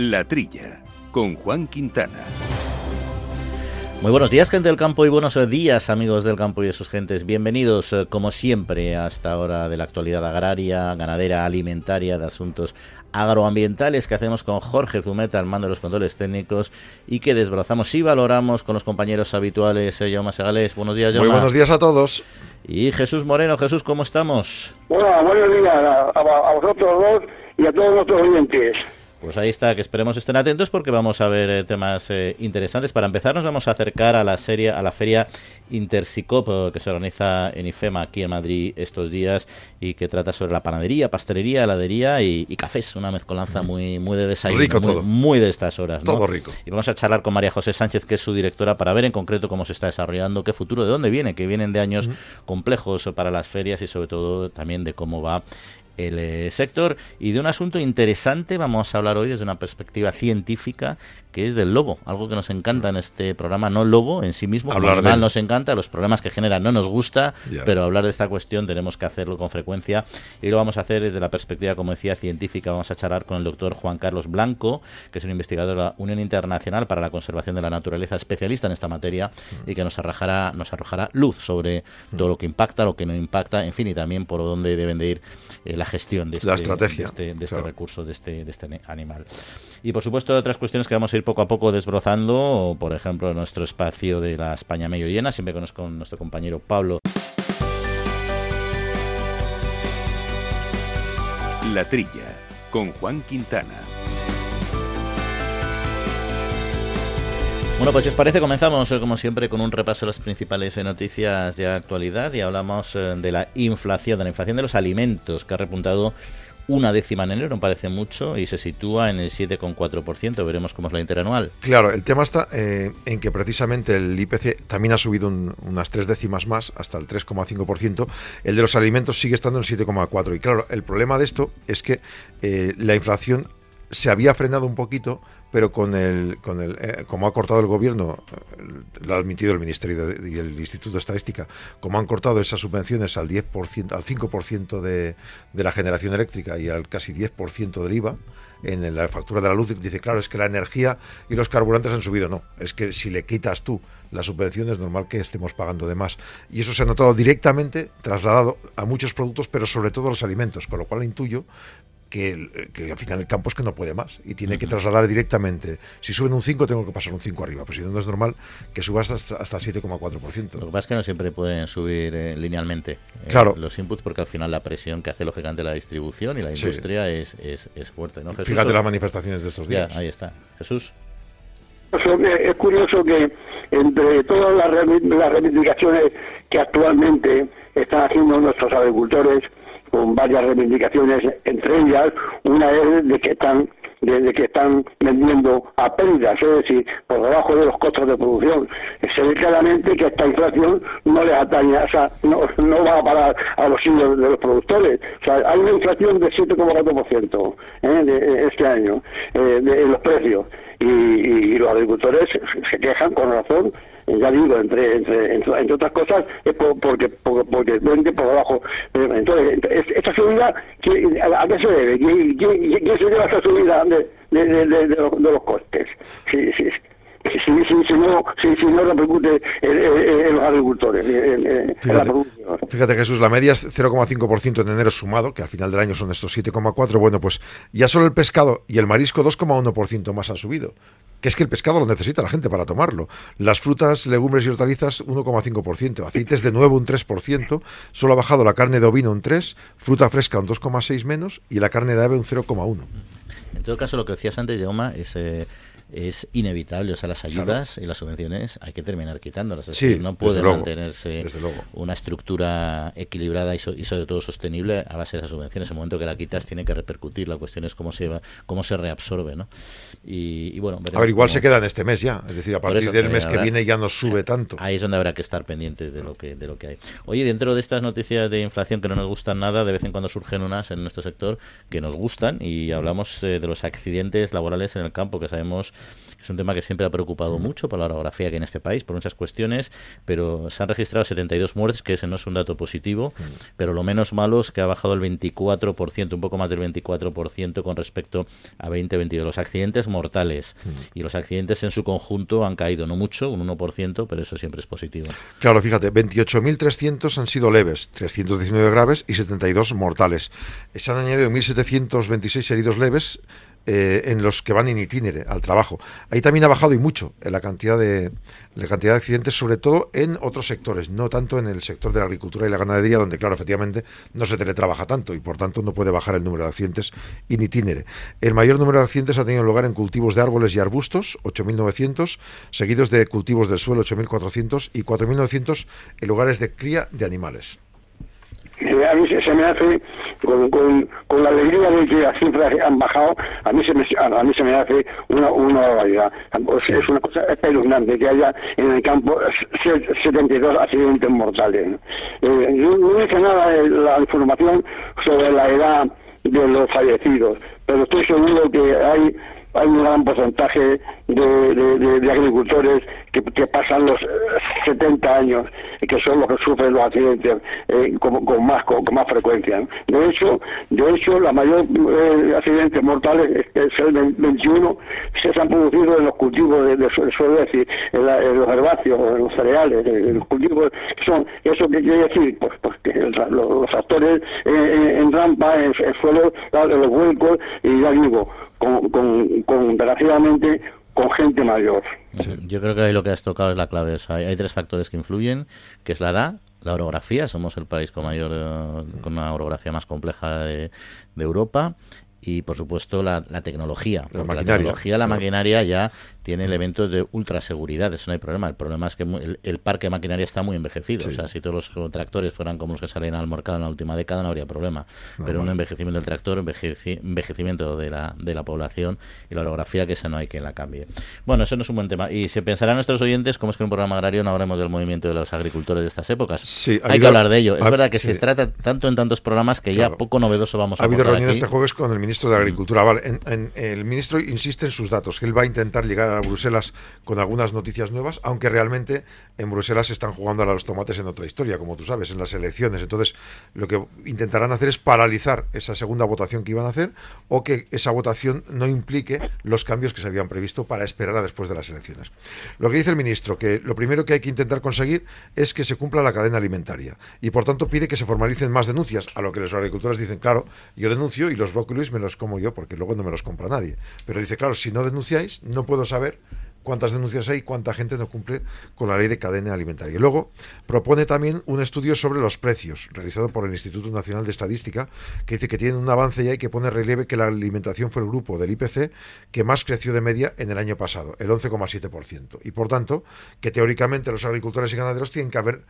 La Trilla, con Juan Quintana. Muy buenos días, gente del campo, y buenos días, amigos del campo y de sus gentes. Bienvenidos, eh, como siempre, a esta hora de la actualidad agraria, ganadera, alimentaria, de asuntos agroambientales que hacemos con Jorge Zumeta al mando de los controles técnicos y que desbrozamos y valoramos con los compañeros habituales. Eh, Jaume Segales, buenos días, Muy buenos días a todos. Y Jesús Moreno. Jesús, ¿cómo estamos? Hola, buenos días a, a vosotros dos y a todos nuestros oyentes. Pues ahí está, que esperemos estén atentos porque vamos a ver eh, temas eh, interesantes. Para empezar, nos vamos a acercar a la serie, a la feria Intersicop eh, que se organiza en IFEMA aquí en Madrid estos días y que trata sobre la panadería, pastelería, heladería y, cafés, una mezcolanza muy muy de desayuno, muy, muy, de estas horas. Todo rico. Y vamos a charlar con María José Sánchez, que es su directora, para ver en concreto cómo se está desarrollando, qué futuro, de dónde viene, que vienen de años complejos para las ferias y sobre todo también de cómo va el eh, sector. Y de un asunto interesante vamos a hablar hoy desde una perspectiva científica que es del lobo, algo que nos encanta en este programa, no lobo en sí mismo, hablar de nos encanta, los problemas que genera no nos gusta, pero hablar de esta cuestión tenemos que hacerlo con frecuencia. Y lo vamos a hacer desde la perspectiva, como decía, científica. Vamos a charlar con el doctor Juan Carlos Blanco, que es un investigador de la Unión Internacional para la Conservación de la Naturaleza, especialista en esta materia y que nos arrojará, nos arrojará luz sobre todo lo que impacta, lo que no impacta, en fin, y también por dónde deben de ir eh, la gestión de este, estrategia, de este, este recurso, de este, de este animal. Y por supuesto otras cuestiones que vamos a ir poco a poco desbrozando, por ejemplo nuestro espacio de la España medio llena, siempre con nuestro compañero Pablo. La Trilla, con Juan Quintana. Bueno, pues si os parece, comenzamos eh, como siempre con un repaso de las principales eh, noticias de actualidad y hablamos eh, de la inflación, de la inflación de los alimentos que ha repuntado una décima en enero, me parece mucho, y se sitúa en el 7,4%. Veremos cómo es la interanual. Claro, el tema está en que precisamente el IPC también ha subido unas tres décimas más, hasta el 3,5%. El de los alimentos sigue estando en 7,4%. Y claro, el problema de esto es que la inflación se había frenado un poquito pero con el, con el eh, como ha cortado el gobierno, eh, lo ha admitido el Ministerio y el Instituto de Estadística, como han cortado esas subvenciones al 10%, al 5% de, de la generación eléctrica y al casi 10% del IVA, en la factura de la luz dice, claro, es que la energía y los carburantes han subido. No, es que si le quitas tú la subvención es normal que estemos pagando de más. Y eso se ha notado directamente trasladado a muchos productos, pero sobre todo a los alimentos, con lo cual intuyo que, al final el campo es que no puede más y tiene que trasladar directamente. Si suben un 5, tengo que pasar un 5 arriba, pues si no, es normal que subas hasta, hasta el 7,4%. Lo que pasa es que no siempre pueden subir eh, linealmente eh, claro. los inputs porque al final la presión que hace lógicamente la distribución y la industria es, es, fuerte. ¿no? Fíjate las manifestaciones de estos días. Ya, ahí está. Jesús. Es curioso que entre todas las reivindicaciones que actualmente están haciendo nuestros agricultores, con varias reivindicaciones, entre ellas una es de que están de, que están vendiendo a pérdidas, es decir, por debajo de los costos de producción. Se ve claramente que esta inflación no les atañe, o sea, no, no va a parar a los hijos de los productores. O sea, hay una inflación de 7,4% ¿eh? de, este año eh, de, los precios y los agricultores se quejan con razón ya digo, entre, entre, entre, otras cosas, es porque, porque, vende por debajo. Entonces, esta subida, ¿a qué se debe? ¿Quién, quién, se lleva esta subida de, de, de, los, de los costes? Sí, sí, si, si, si, no, si, si no repercute en, los agricultores, en, fíjate, la producción. Fíjate, Jesús, la media es 0,5% en enero sumado, que al final del año son estos 7,4%. Bueno, pues ya solo el pescado y el marisco 2,1% más han subido. Que es que el pescado lo necesita la gente para tomarlo. Las frutas, legumbres y hortalizas 1,5%. Aceites de nuevo un 3%. Solo ha bajado la carne de ovino un 3%, fruta fresca un 2,6% menos y la carne de ave un 0,1%. En todo caso, lo que decías antes, Jaume, es... Eh, es inevitable. O sea, las ayudas y las subvenciones hay que terminar quitándolas. no puede mantenerse una estructura equilibrada y, sobre todo sostenible a base de esas subvenciones. En el momento que la quitas tiene que repercutir. La cuestión es cómo se va, cómo se reabsorbe, ¿no? Y, bueno, a ver, igual se queda en este mes ya. Es decir, a partir del mes que viene ya no sube tanto. Ahí es donde habrá que estar pendientes de lo que, de lo que hay. Oye, dentro de estas noticias de inflación que no nos gustan nada, de vez en cuando surgen unas en nuestro sector que nos gustan y hablamos eh, de los accidentes laborales en el campo, que sabemos Es un tema que siempre ha preocupado mucho por la orografía que en este país, por muchas cuestiones, pero se han registrado 72 muertes, que ese no es un dato positivo, pero lo menos malo es que ha bajado el 24%, un poco más del 24% con respecto a 2022. Los accidentes mortales y los accidentes en su conjunto han caído, no mucho, un 1%, pero eso siempre es positivo. Claro, fíjate, 28.300 han sido leves, 319 graves y 72 mortales. Se han añadido 1.726 heridos leves, eh, en los que van en itinere al trabajo. Ahí también ha bajado y mucho en la cantidad de la cantidad de accidentes, sobre todo en otros sectores, no tanto en el sector de la agricultura y la ganadería, donde claro, efectivamente no se teletrabaja tanto y por tanto no puede bajar el número de accidentes in itinere. El mayor número de accidentes ha tenido lugar en cultivos de árboles y arbustos, 8.900, seguidos de cultivos del suelo, 8.400 y 4.900 en lugares de cría de animales a mí se, me hace, con, con, la alegría de que las cifras han bajado, a mí se me, a, mí se me hace una, una barbaridad. Es una cosa espeluznante que haya en el campo 72 accidentes mortales. Eh, no, no dice nada la información sobre la edad de los fallecidos, pero estoy seguro que hay hay un gran porcentaje de, agricultores que, pasan los 70 eh, años que son los que sufren los accidentes eh, con, más con, más frecuencia. De hecho, de hecho, la mayor eh, accidentes mortales, es el 21, se han producido en los cultivos de, suelo, decir, en, los herbáceos, en los cereales, en los cultivos son, eso que quiere decir, pues, pues que los, actores en rampa, en, el suelo, los vuelcos, y ya digo, con, con, con relativamente con gente mayor. yo creo que ahí lo que has tocado es la clave. hay, tres factores que influyen, que es la edad, la orografía, somos el país con mayor, eh, con una orografía más compleja de, de Europa, y por supuesto la, tecnología. La, la tecnología, la maquinaria ya tiene elementos de ultra seguridad, eso no hay problema. El problema es que el, parque de maquinaria está muy envejecido. O sea, si todos los tractores fueran como los que salen al mercado en la última década, no habría problema. Pero un envejecimiento del tractor, envejecimiento de la, de la población y la orografía, que esa no hay que la cambie. Bueno, eso no es un buen tema. Y se pensarán nuestros oyentes, ¿cómo es que en un programa agrario no hablemos del movimiento de los agricultores de estas épocas? Sí, hay que hablar de ello. Es verdad que se trata tanto en tantos programas que ya poco novedoso vamos a Ha habido reunión este jueves con el ministro de Agricultura. Vale, el ministro insiste en sus datos, que él va a intentar llegar a Bruselas con algunas noticias nuevas, aunque realmente en Bruselas se están jugando a los tomates en otra historia, como tú sabes, en las elecciones. Entonces, lo que intentarán hacer es paralizar esa segunda votación que iban a hacer o que esa votación no implique los cambios que se habían previsto para esperar a después de las elecciones. Lo que dice el ministro, que lo primero que hay que intentar conseguir es que se cumpla la cadena alimentaria y por tanto pide que se formalicen más denuncias, a lo que los agricultores dicen, claro, yo denuncio y los brócolis me los como yo porque luego no me los compra nadie. Pero dice, claro, si no denunciáis, no puedo saber cuántas denuncias hay, cuánta gente no cumple con la ley de cadena alimentaria. Y luego propone también un estudio sobre los precios, realizado por el Instituto Nacional de Estadística, que dice que tiene un avance ya y que pone relieve que la alimentación fue el grupo del IPC que más creció de media en el año pasado, el 11,7%. Y por tanto, que teóricamente los agricultores y ganaderos tienen que haber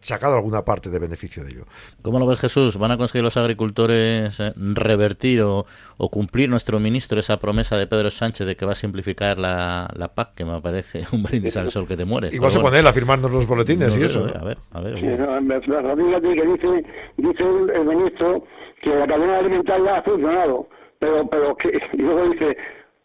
sacado alguna parte de beneficio de ello. ¿Cómo lo ves, Jesús? ¿Van a conseguir los agricultores eh, revertir o, cumplir nuestro ministro esa promesa de Pedro Sánchez de que va a simplificar la, la PAC, que me parece un brindis al sol que te mueres? Y vas a poner a firmarnos los boletines y eso. a ver, a ver. que dice, dice el, ministro que la cadena alimentaria ha funcionado, pero, pero que y luego dice,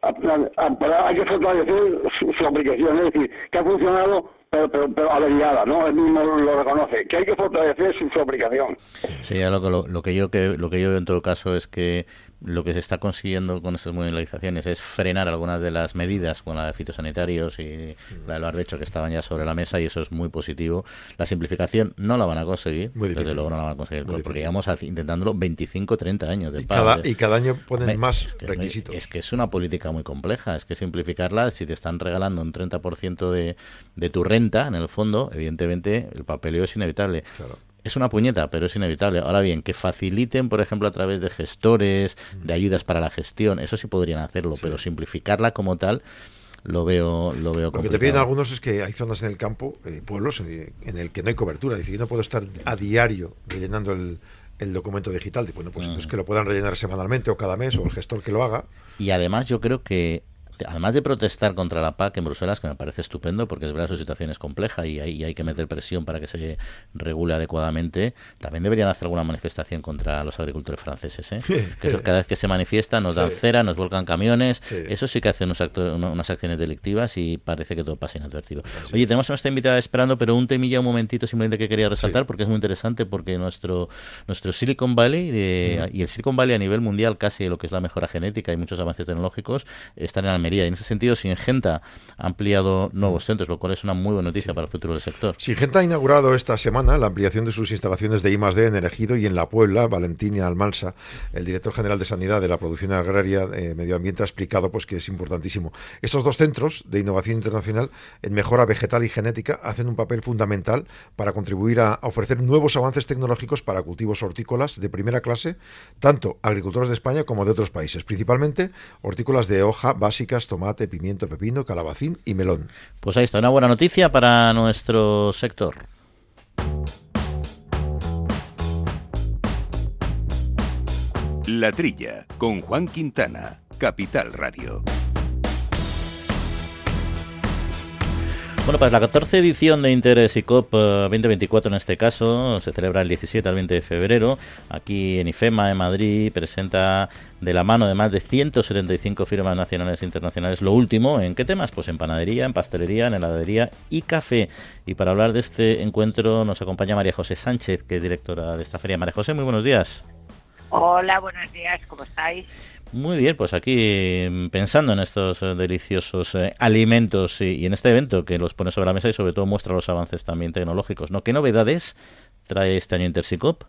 hay que fortalecer su, su aplicación, es decir, que ha funcionado pero, pero, pero averiada, ¿no? Él mismo lo reconoce, que hay que fortalecer su, fabricación. Sí, lo, lo, lo, que yo que lo que yo veo en todo caso es que lo que se está consiguiendo con estas movilizaciones es frenar algunas de las medidas con la de fitosanitarios y la del barbecho que estaban ya sobre la mesa y eso es muy positivo. La simplificación no la van a conseguir, desde luego no la van a conseguir, porque llevamos intentándolo 25, 30 años de y cada, y cada año ponen más requisitos. Es que es una política muy compleja, es que simplificarla, si te están regalando un 30% de, de tu renta, en el fondo, evidentemente el papeleo es inevitable. Claro es una puñeta, pero es inevitable. Ahora bien, que faciliten, por ejemplo, a través de gestores, de ayudas para la gestión, eso sí podrían hacerlo, pero simplificarla como tal lo veo lo veo Lo que te piden algunos es que hay zonas en el campo, eh, pueblos, eh, en el que no hay cobertura. Dice, yo no puedo estar a diario rellenando el, documento digital. Bueno, pues mm. que lo puedan rellenar semanalmente o cada mes o el gestor que lo haga. Y además yo creo que además de protestar contra la PAC en Bruselas, que me parece estupendo, porque es verdad su situación es compleja y hay, hay que meter presión para que se regule adecuadamente, también deberían hacer alguna manifestación contra los agricultores franceses. ¿eh? que cada vez que se manifiestan nos dan cera, nos volcan camiones, eso sí que hacen unos unas acciones delictivas y parece que todo pasa inadvertido. Oye, tenemos a nuestra invitada esperando, pero un temilla, un momentito simplemente que quería resaltar, porque es muy interesante, porque nuestro, nuestro Silicon Valley y el Silicon Valley a nivel mundial, casi lo que es la mejora genética y muchos avances tecnológicos, están en Almería. Y en ese sentido, Singenta ha ampliado nuevos centros, lo cual es una muy buena noticia para el futuro del sector. Singenta ha inaugurado esta semana la ampliación de sus instalaciones de I+.D. en Ejido y en La Puebla. Valentina Almansa, el director general de Sanidad de la Producción Agraria eh, Medio Ambiente, ha explicado pues que es importantísimo. Estos dos centros de innovación internacional en mejora vegetal y genética hacen un papel fundamental para contribuir a, ofrecer nuevos avances tecnológicos para cultivos hortícolas de primera clase, tanto agricultores de España como de otros países, principalmente hortícolas de hoja tomate, pimiento, pepino, calabacín y melón. Pues ahí está, una buena noticia para nuestro sector. La Trilla, con Juan Quintana, Capital Radio. Bueno, pues la 14 edición de Interes y COP 2024 en este caso se celebra el 17 al 20 de febrero. Aquí en IFEMA, en Madrid, presenta de la mano de más de 175 firmas nacionales e internacionales lo último. ¿En qué temas? Pues en panadería, en pastelería, en heladería y café. Y para hablar de este encuentro nos acompaña María José Sánchez, que es directora de esta feria. María José, muy buenos días. Hola, buenos días, ¿cómo estáis? Muy bien, pues aquí mm, pensando en estos eh, deliciosos eh, alimentos y, en este evento que los pone sobre la mesa y sobre todo muestra los avances también tecnológicos, ¿no? ¿Qué novedades trae este año Intersicop?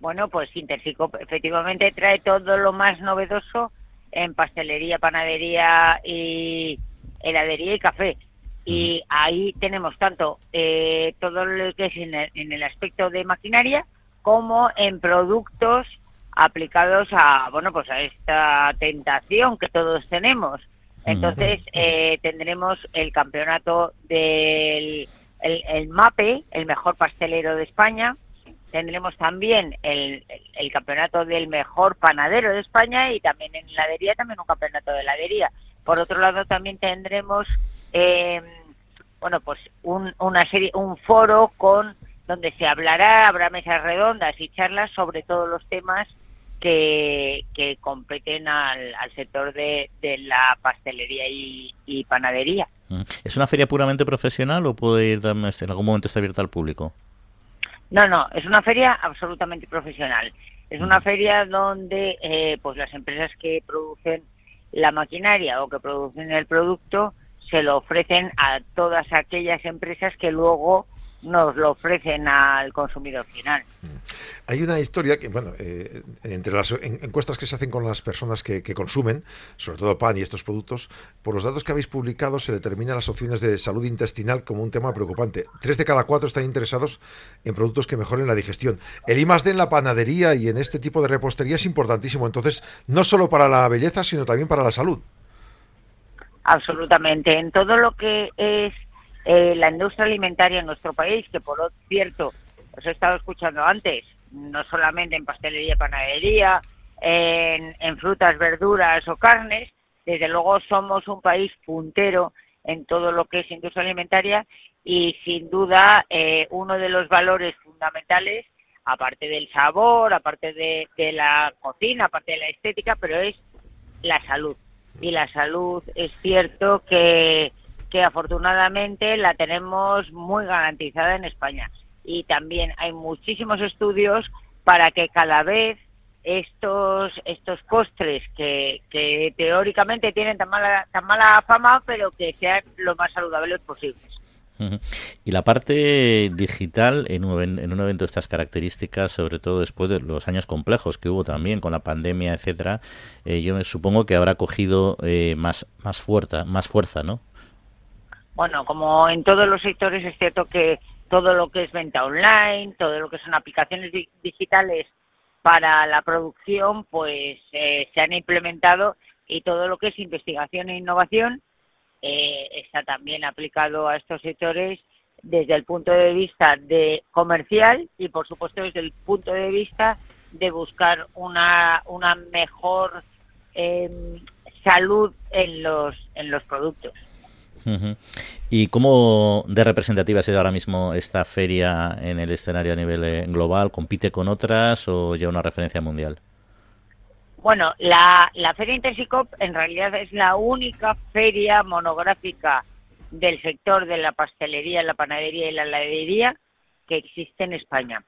Bueno, pues Intersicop efectivamente trae todo lo más novedoso en pastelería, panadería y heladería y café. Y ahí tenemos tanto eh, todo lo que es en el aspecto de maquinaria como en productos aplicados a bueno pues a esta tentación que todos tenemos. Entonces eh, tendremos el campeonato del el, MAPE el mejor pastelero de España. Tendremos también el, el, campeonato del mejor panadero de España y también en heladería también un campeonato de heladería. Por otro lado también tendremos eh, bueno pues un, una serie un foro con donde se hablará, habrá mesas redondas y charlas sobre todos los temas que, competen al, sector de, la pastelería y, panadería. Mm. ¿Es una feria puramente profesional o puede ir en algún momento está abierta al público? No, no, es una feria absolutamente profesional. Es una mm. feria donde eh, pues las empresas que producen la maquinaria o que producen el producto se lo ofrecen a todas aquellas empresas que luego nos lo ofrecen al consumidor final. Hay una historia que, bueno, eh, entre las encuestas que se hacen con las personas que, consumen, sobre todo pan y estos productos, por los datos que habéis publicado se determinan las opciones de salud intestinal como un tema preocupante. Tres de cada cuatro están interesados en productos que mejoren la digestión. El I en la panadería y en este tipo de repostería es importantísimo, entonces, no solo para la belleza, sino también para la salud. Absolutamente. En todo lo que es eh, la industria alimentaria en nuestro país, que por cierto, os he estado escuchando antes, no solamente en pastelería y panadería, en, frutas, verduras o carnes, desde luego somos un país puntero en todo lo que es industria alimentaria y sin duda eh, uno de los valores fundamentales, aparte del sabor, aparte de la cocina, aparte de la estética, pero es la salud. Y la salud es cierto que que afortunadamente la tenemos muy garantizada en España. Y también hay muchísimos estudios para que cada vez estos estos postres que, teóricamente tienen tan mala tan mala fama pero que sean lo más saludables posibles y la parte digital en un, en un evento de estas características, sobre todo después de los años complejos que hubo también con la pandemia, etcétera, eh, yo me supongo que habrá cogido eh, más más fuerza, más fuerza, ¿no? Bueno, como en todos los sectores es cierto que todo lo que es venta online, todo lo que son aplicaciones digitales para la producción, pues eh, se han implementado y todo lo que es investigación e innovación eh, está también aplicado a estos sectores desde el punto de vista de comercial y por supuesto desde el punto de vista de buscar una, una mejor em, salud en los en los productos. ¿Y cómo de representativa sido ahora mismo esta feria en el escenario a nivel eh, global? ¿Compite con otras o ya una referencia mundial? Bueno, la, la Feria Intersicop en realidad es la única feria monográfica del sector de la pastelería, la panadería y la heladería que existe en España.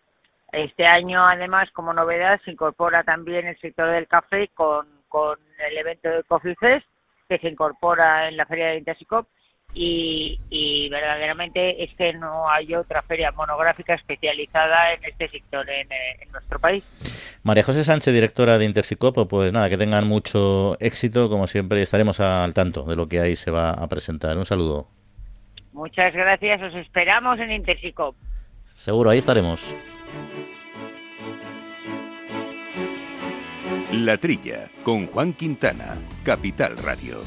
Este año, además, como novedad, se incorpora también el sector del café con, con el evento de Coffee Fest, que se incorpora en la Feria de Intersicop y, verdaderamente es que no hay otra feria monográfica especializada en este sector en, eh, nuestro país. María José Sánchez, directora de Intersicopo, pues nada, que tengan mucho éxito, como siempre, estaremos al tanto de lo que ahí se va a presentar. Un saludo. Muchas gracias, os esperamos en Intersicop. Seguro, ahí estaremos. La Trilla, con Juan Quintana, Capital Radio.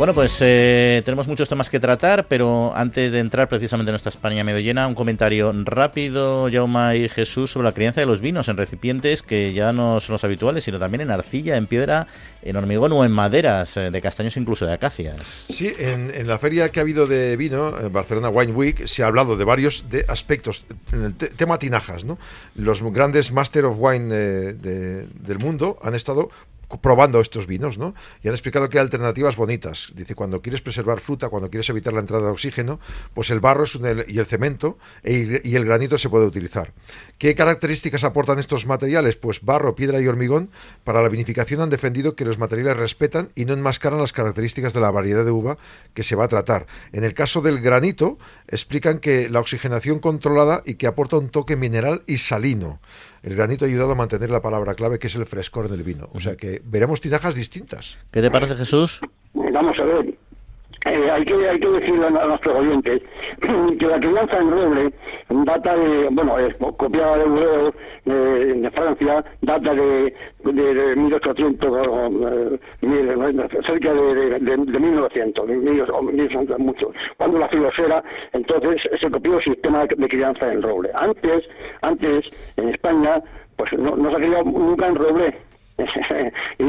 Bueno, pues eh, tenemos muchos temas que tratar, pero antes de entrar precisamente en nuestra España medio llena, un comentario rápido, Jauma y Jesús, sobre la crianza de los vinos en recipientes que ya no son los habituales, sino también en arcilla, en piedra, en hormigón o en maderas, eh, de castaños incluso de acacias. Sí, en, la feria que ha habido de vino, Barcelona Wine Week, se ha hablado de varios de aspectos, el tema tinajas, ¿no? Los grandes Master of Wine eh, del mundo han estado probando estos vinos, ¿no? Y han explicado que hay alternativas bonitas. Dice, cuando quieres preservar fruta, cuando quieres evitar la entrada de oxígeno, pues el barro es y el cemento e, y el granito se puede utilizar. ¿Qué características aportan estos materiales? Pues barro, piedra y hormigón. Para la vinificación han defendido que los materiales respetan y no enmascaran las características de la variedad de uva que se va a tratar. En el caso del granito, explican que la oxigenación controlada y que aporta un toque mineral y salino el granito ha ayudado a mantener la palabra clave que es el frescor en el vino. O sea que veremos tinajas distintas. ¿Qué te parece, Jesús? Vamos a ver. Eh, hay, que, hay que decirle a, nuestros oyentes que la crianza en roble data de, bueno, es copiada de Burdeos, de, Francia, data de, de, 1800, eh, cerca de, de, 1900, mucho. Cuando la filosera, entonces se copió el sistema de, crianza en roble. Antes, antes en España, pues no, no se ha criado nunca en roble. y,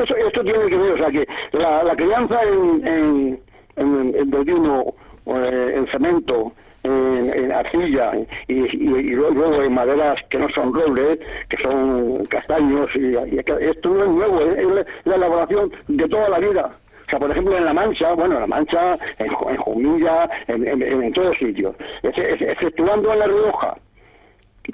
eso, esto tiene que ver, o sea, que la, la crianza en en, en vino, eh, en cemento, en, arcilla y, luego en maderas que no son robles, que son castaños. Y, esto no es nuevo, es, la elaboración de toda la vida. O sea, por ejemplo, en La Mancha, bueno, en La Mancha, en, en Jumilla, en, en, todos sitios, exceptuando en La Rioja,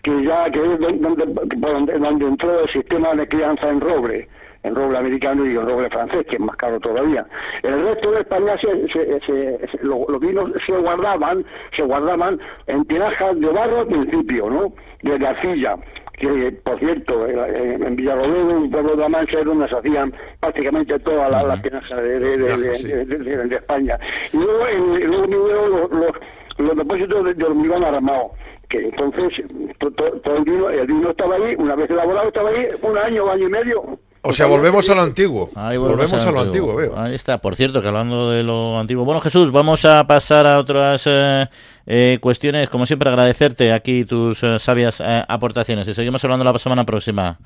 que ya que es donde, donde, donde entró el sistema de crianza en roble en roble americano y en roble francés, que es más caro todavía. El resto de España se, los vinos se guardaban, se guardaban en tinajas de barro al principio, ¿no? De arcilla que por cierto en Villarroledo, un pueblo de la Mancha, es donde se hacían prácticamente todas las, tinajas de, España. Y luego, en, luego los, los, depósitos de, hormigón armado que entonces todo, el, vino, el vino estaba ahí, una vez elaborado estaba ahí, un año, año y medio, o sea, volvemos a lo antiguo. volvemos, a lo antiguo. veo. Ahí está. Por cierto, que hablando de lo antiguo. Bueno, Jesús, vamos a pasar a otras eh, eh, cuestiones. Como siempre, agradecerte aquí tus eh, sabias aportaciones. Y seguimos hablando la semana próxima.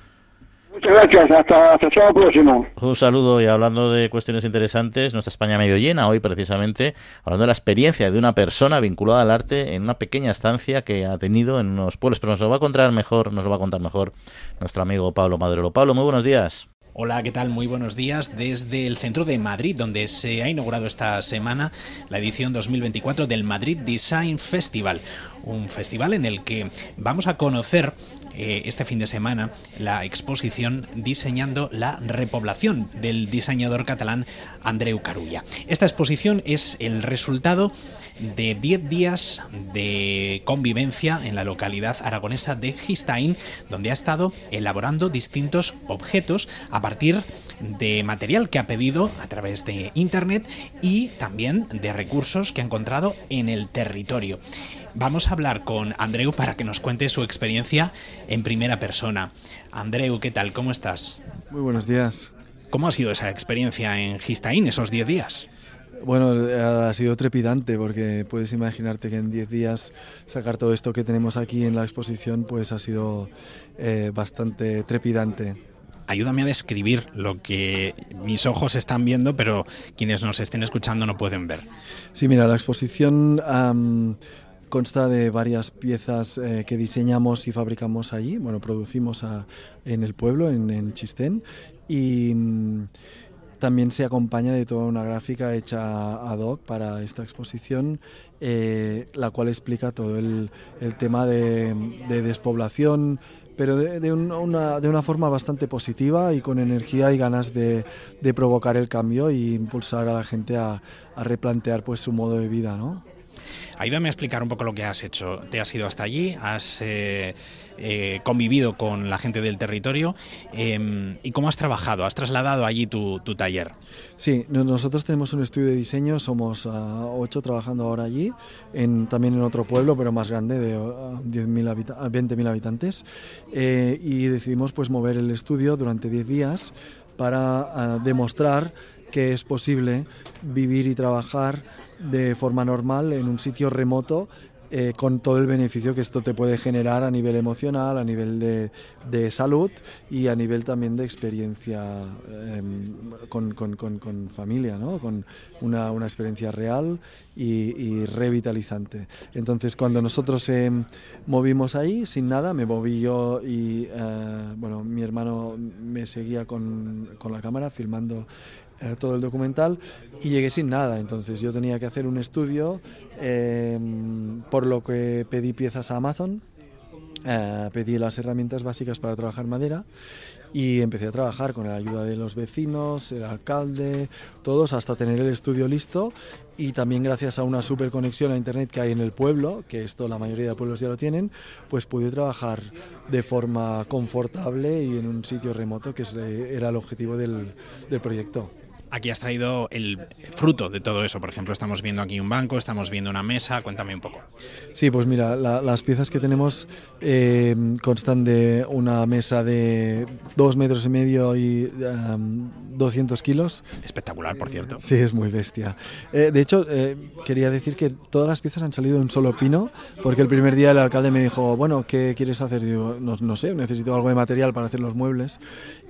Muchas gracias. Hasta, hasta el próximo. Un saludo y hablando de cuestiones interesantes, nuestra España medio llena hoy precisamente, hablando de la experiencia de una persona vinculada al arte en una pequeña estancia que ha tenido en unos pueblos. Pero nos lo va a contar mejor, nos lo va a contar mejor nuestro amigo Pablo Madrero. Pablo, muy buenos días. Hola, ¿qué tal? Muy buenos días desde el centro de Madrid, donde se ha inaugurado esta semana la edición 2024 del Madrid Design Festival, un festival en el que vamos a conocer eh, este fin de semana la exposición Diseñando la repoblación del diseñador catalán Andreu Carulla. Esta exposición es el resultado de 10 días de convivencia en la localidad aragonesa de Gistain, donde ha estado elaborando distintos objetos a partir de material que ha pedido a través de Internet y también de recursos que ha encontrado en el territorio. Vamos a hablar con Andreu para que nos cuente su experiencia en primera persona. Andreu, ¿qué tal? ¿Cómo estás? Muy buenos días. ¿Cómo ha sido esa experiencia en Gistain esos 10 días? Bueno, ha sido trepidante porque puedes imaginarte que en 10 días sacar todo esto que tenemos aquí en la exposición pues ha sido eh, bastante trepidante. ayúdame a describir lo que mis ojos están viendo, pero quienes nos estén escuchando no pueden ver. Sí, mira, la exposición consta de varias piezas eh, que diseñamos y fabricamos allí, bueno, producimos en el pueblo, en, Chistén, y mm, también se acompaña de toda una gráfica hecha ad hoc para esta exposición, eh, la cual explica todo el, tema de, despoblación, pero de, una, forma bastante positiva y con energía y ganas de, provocar el cambio e impulsar a la gente a, a replantear pues su modo de vida, ¿no? Ayúdame a explicar un poco lo que has hecho. Te has ido hasta allí, has eh, eh, convivido con la gente del territorio em, y cómo has trabajado, has trasladado allí tu, taller. Sí, nosotros tenemos un estudio de diseño, somos ah, ocho trabajando ahora allí, también en otro pueblo, pero más grande, de 20.000 habitantes, eh, y decidimos pues mover el estudio durante 10 días para ah, demostrar que es posible vivir y trabajar de forma normal en un sitio remoto eh, con todo el beneficio que esto te puede generar a nivel emocional, a nivel de, de salud y a nivel también de experiencia em, con, con, con, familia, ¿no? con una, una experiencia real y, revitalizante. Entonces, cuando nosotros eh, movimos ahí, sin nada, me moví yo y eh, bueno, mi hermano me seguía con, con la cámara filmando eh, todo el documental y llegué sin nada. Entonces yo tenía que hacer un estudio, em, por lo que pedí piezas a Amazon, eh, pedí las herramientas básicas para trabajar madera y empecé a trabajar con la ayuda de los vecinos, el alcalde, todos hasta tener el estudio listo y también gracias a una super conexión a internet que hay en el pueblo, que esto la mayoría de pueblos ya lo tienen, pues pude trabajar de forma confortable y en un sitio remoto que era el objetivo del proyecto aquí has traído el fruto de todo eso. Por ejemplo, estamos viendo aquí un banco, estamos viendo una mesa. Cuéntame un poco. Sí, pues mira, las piezas que tenemos eh, constan de una mesa de dos metros y medio y 200 kilos. Espectacular, por cierto. Sí, es muy bestia. Eh, de hecho, eh, quería decir que todas las piezas han salido de un solo pino, porque el primer día el alcalde me dijo, bueno, ¿qué quieres hacer? Digo, no, no sé, necesito algo de material para hacer los muebles.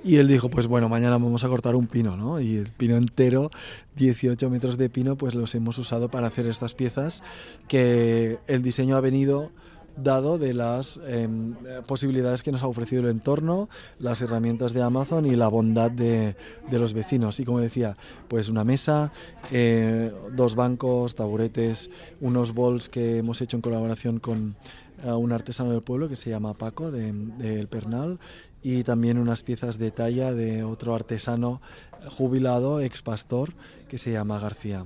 Y él dijo, pues bueno, mañana vamos a cortar un pino, ¿no? Y el pino entero, 18 metros de pino, pues los hemos usado para hacer estas piezas que el diseño ha venido dado de las em, posibilidades que nos ha ofrecido el entorno, las herramientas de Amazon y la bondad de, de los vecinos. Y como decía, pues una mesa, eh, dos bancos, taburetes, unos bols que hemos hecho en colaboración con eh, un artesano del pueblo que se llama Paco del de, El Pernal y también unas piezas de talla de otro artesano jubilado, ex pastor, que se llama García.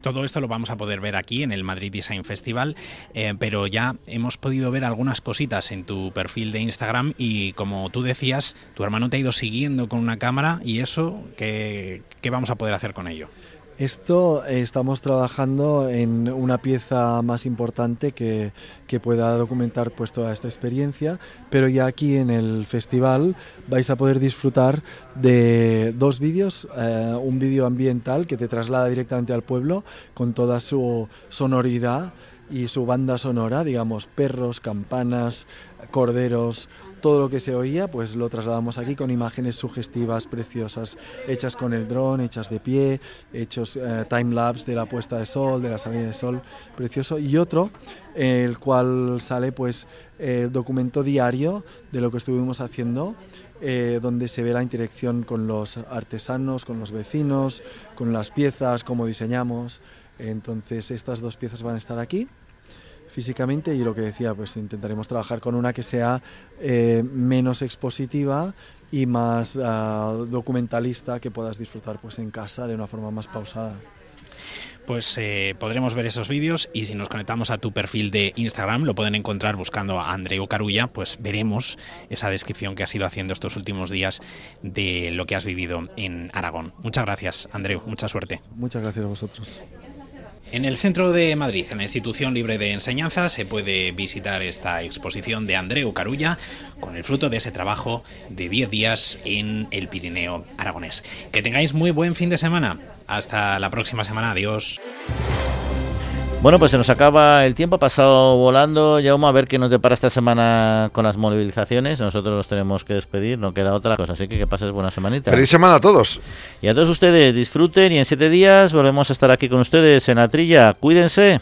Todo esto lo vamos a poder ver aquí en el Madrid Design Festival, eh, pero ya hemos podido ver algunas cositas en tu perfil de Instagram y como tú decías, tu hermano te ha ido siguiendo con una cámara y eso, ¿qué, qué vamos a poder hacer con ello? Esto eh, estamos trabajando en una pieza más importante que, que, pueda documentar pues, toda esta experiencia, pero ya aquí en el festival vais a poder disfrutar de dos vídeos, eh, un vídeo ambiental que te traslada directamente al pueblo con toda su sonoridad y su banda sonora, digamos, perros, campanas, corderos, todo lo que se oía, pues lo trasladamos aquí con imágenes sugestivas, preciosas, hechas con el dron, hechas de pie, hechos eh, time lapse de la puesta de sol, de la salida de sol, precioso. Y otro, el cual sale pues el documento diario de lo que estuvimos haciendo. Eh, donde se ve la interacción con los artesanos, con los vecinos, con las piezas, cómo diseñamos. Entonces estas dos piezas van a estar aquí físicamente y lo que decía, pues intentaremos trabajar con una que sea eh, menos expositiva y más ah, documentalista que puedas disfrutar pues en casa de una forma más pausada pues eh, podremos ver esos vídeos y si nos conectamos a tu perfil de Instagram lo pueden encontrar buscando a Andreu Carulla, pues veremos esa descripción que has ido haciendo estos últimos días de lo que has vivido en Aragón. Muchas gracias, Andreu, mucha suerte. Muchas gracias a vosotros. En el centro de Madrid, en la Institución Libre de Enseñanza, se puede visitar esta exposición de Andreu Carulla con el fruto de ese trabajo de 10 días en el Pirineo aragonés. Que tengáis muy buen fin de semana. Hasta la próxima semana. Adiós. Bueno, pues se nos acaba el tiempo, ha pasado volando. Ya vamos a ver qué nos depara esta semana con las movilizaciones. Nosotros nos tenemos que despedir, no queda otra cosa. Así que que pases buena semanita. Feliz semana a todos. Y a todos ustedes, disfruten y en siete días volvemos a estar aquí con ustedes en la trilla. Cuídense.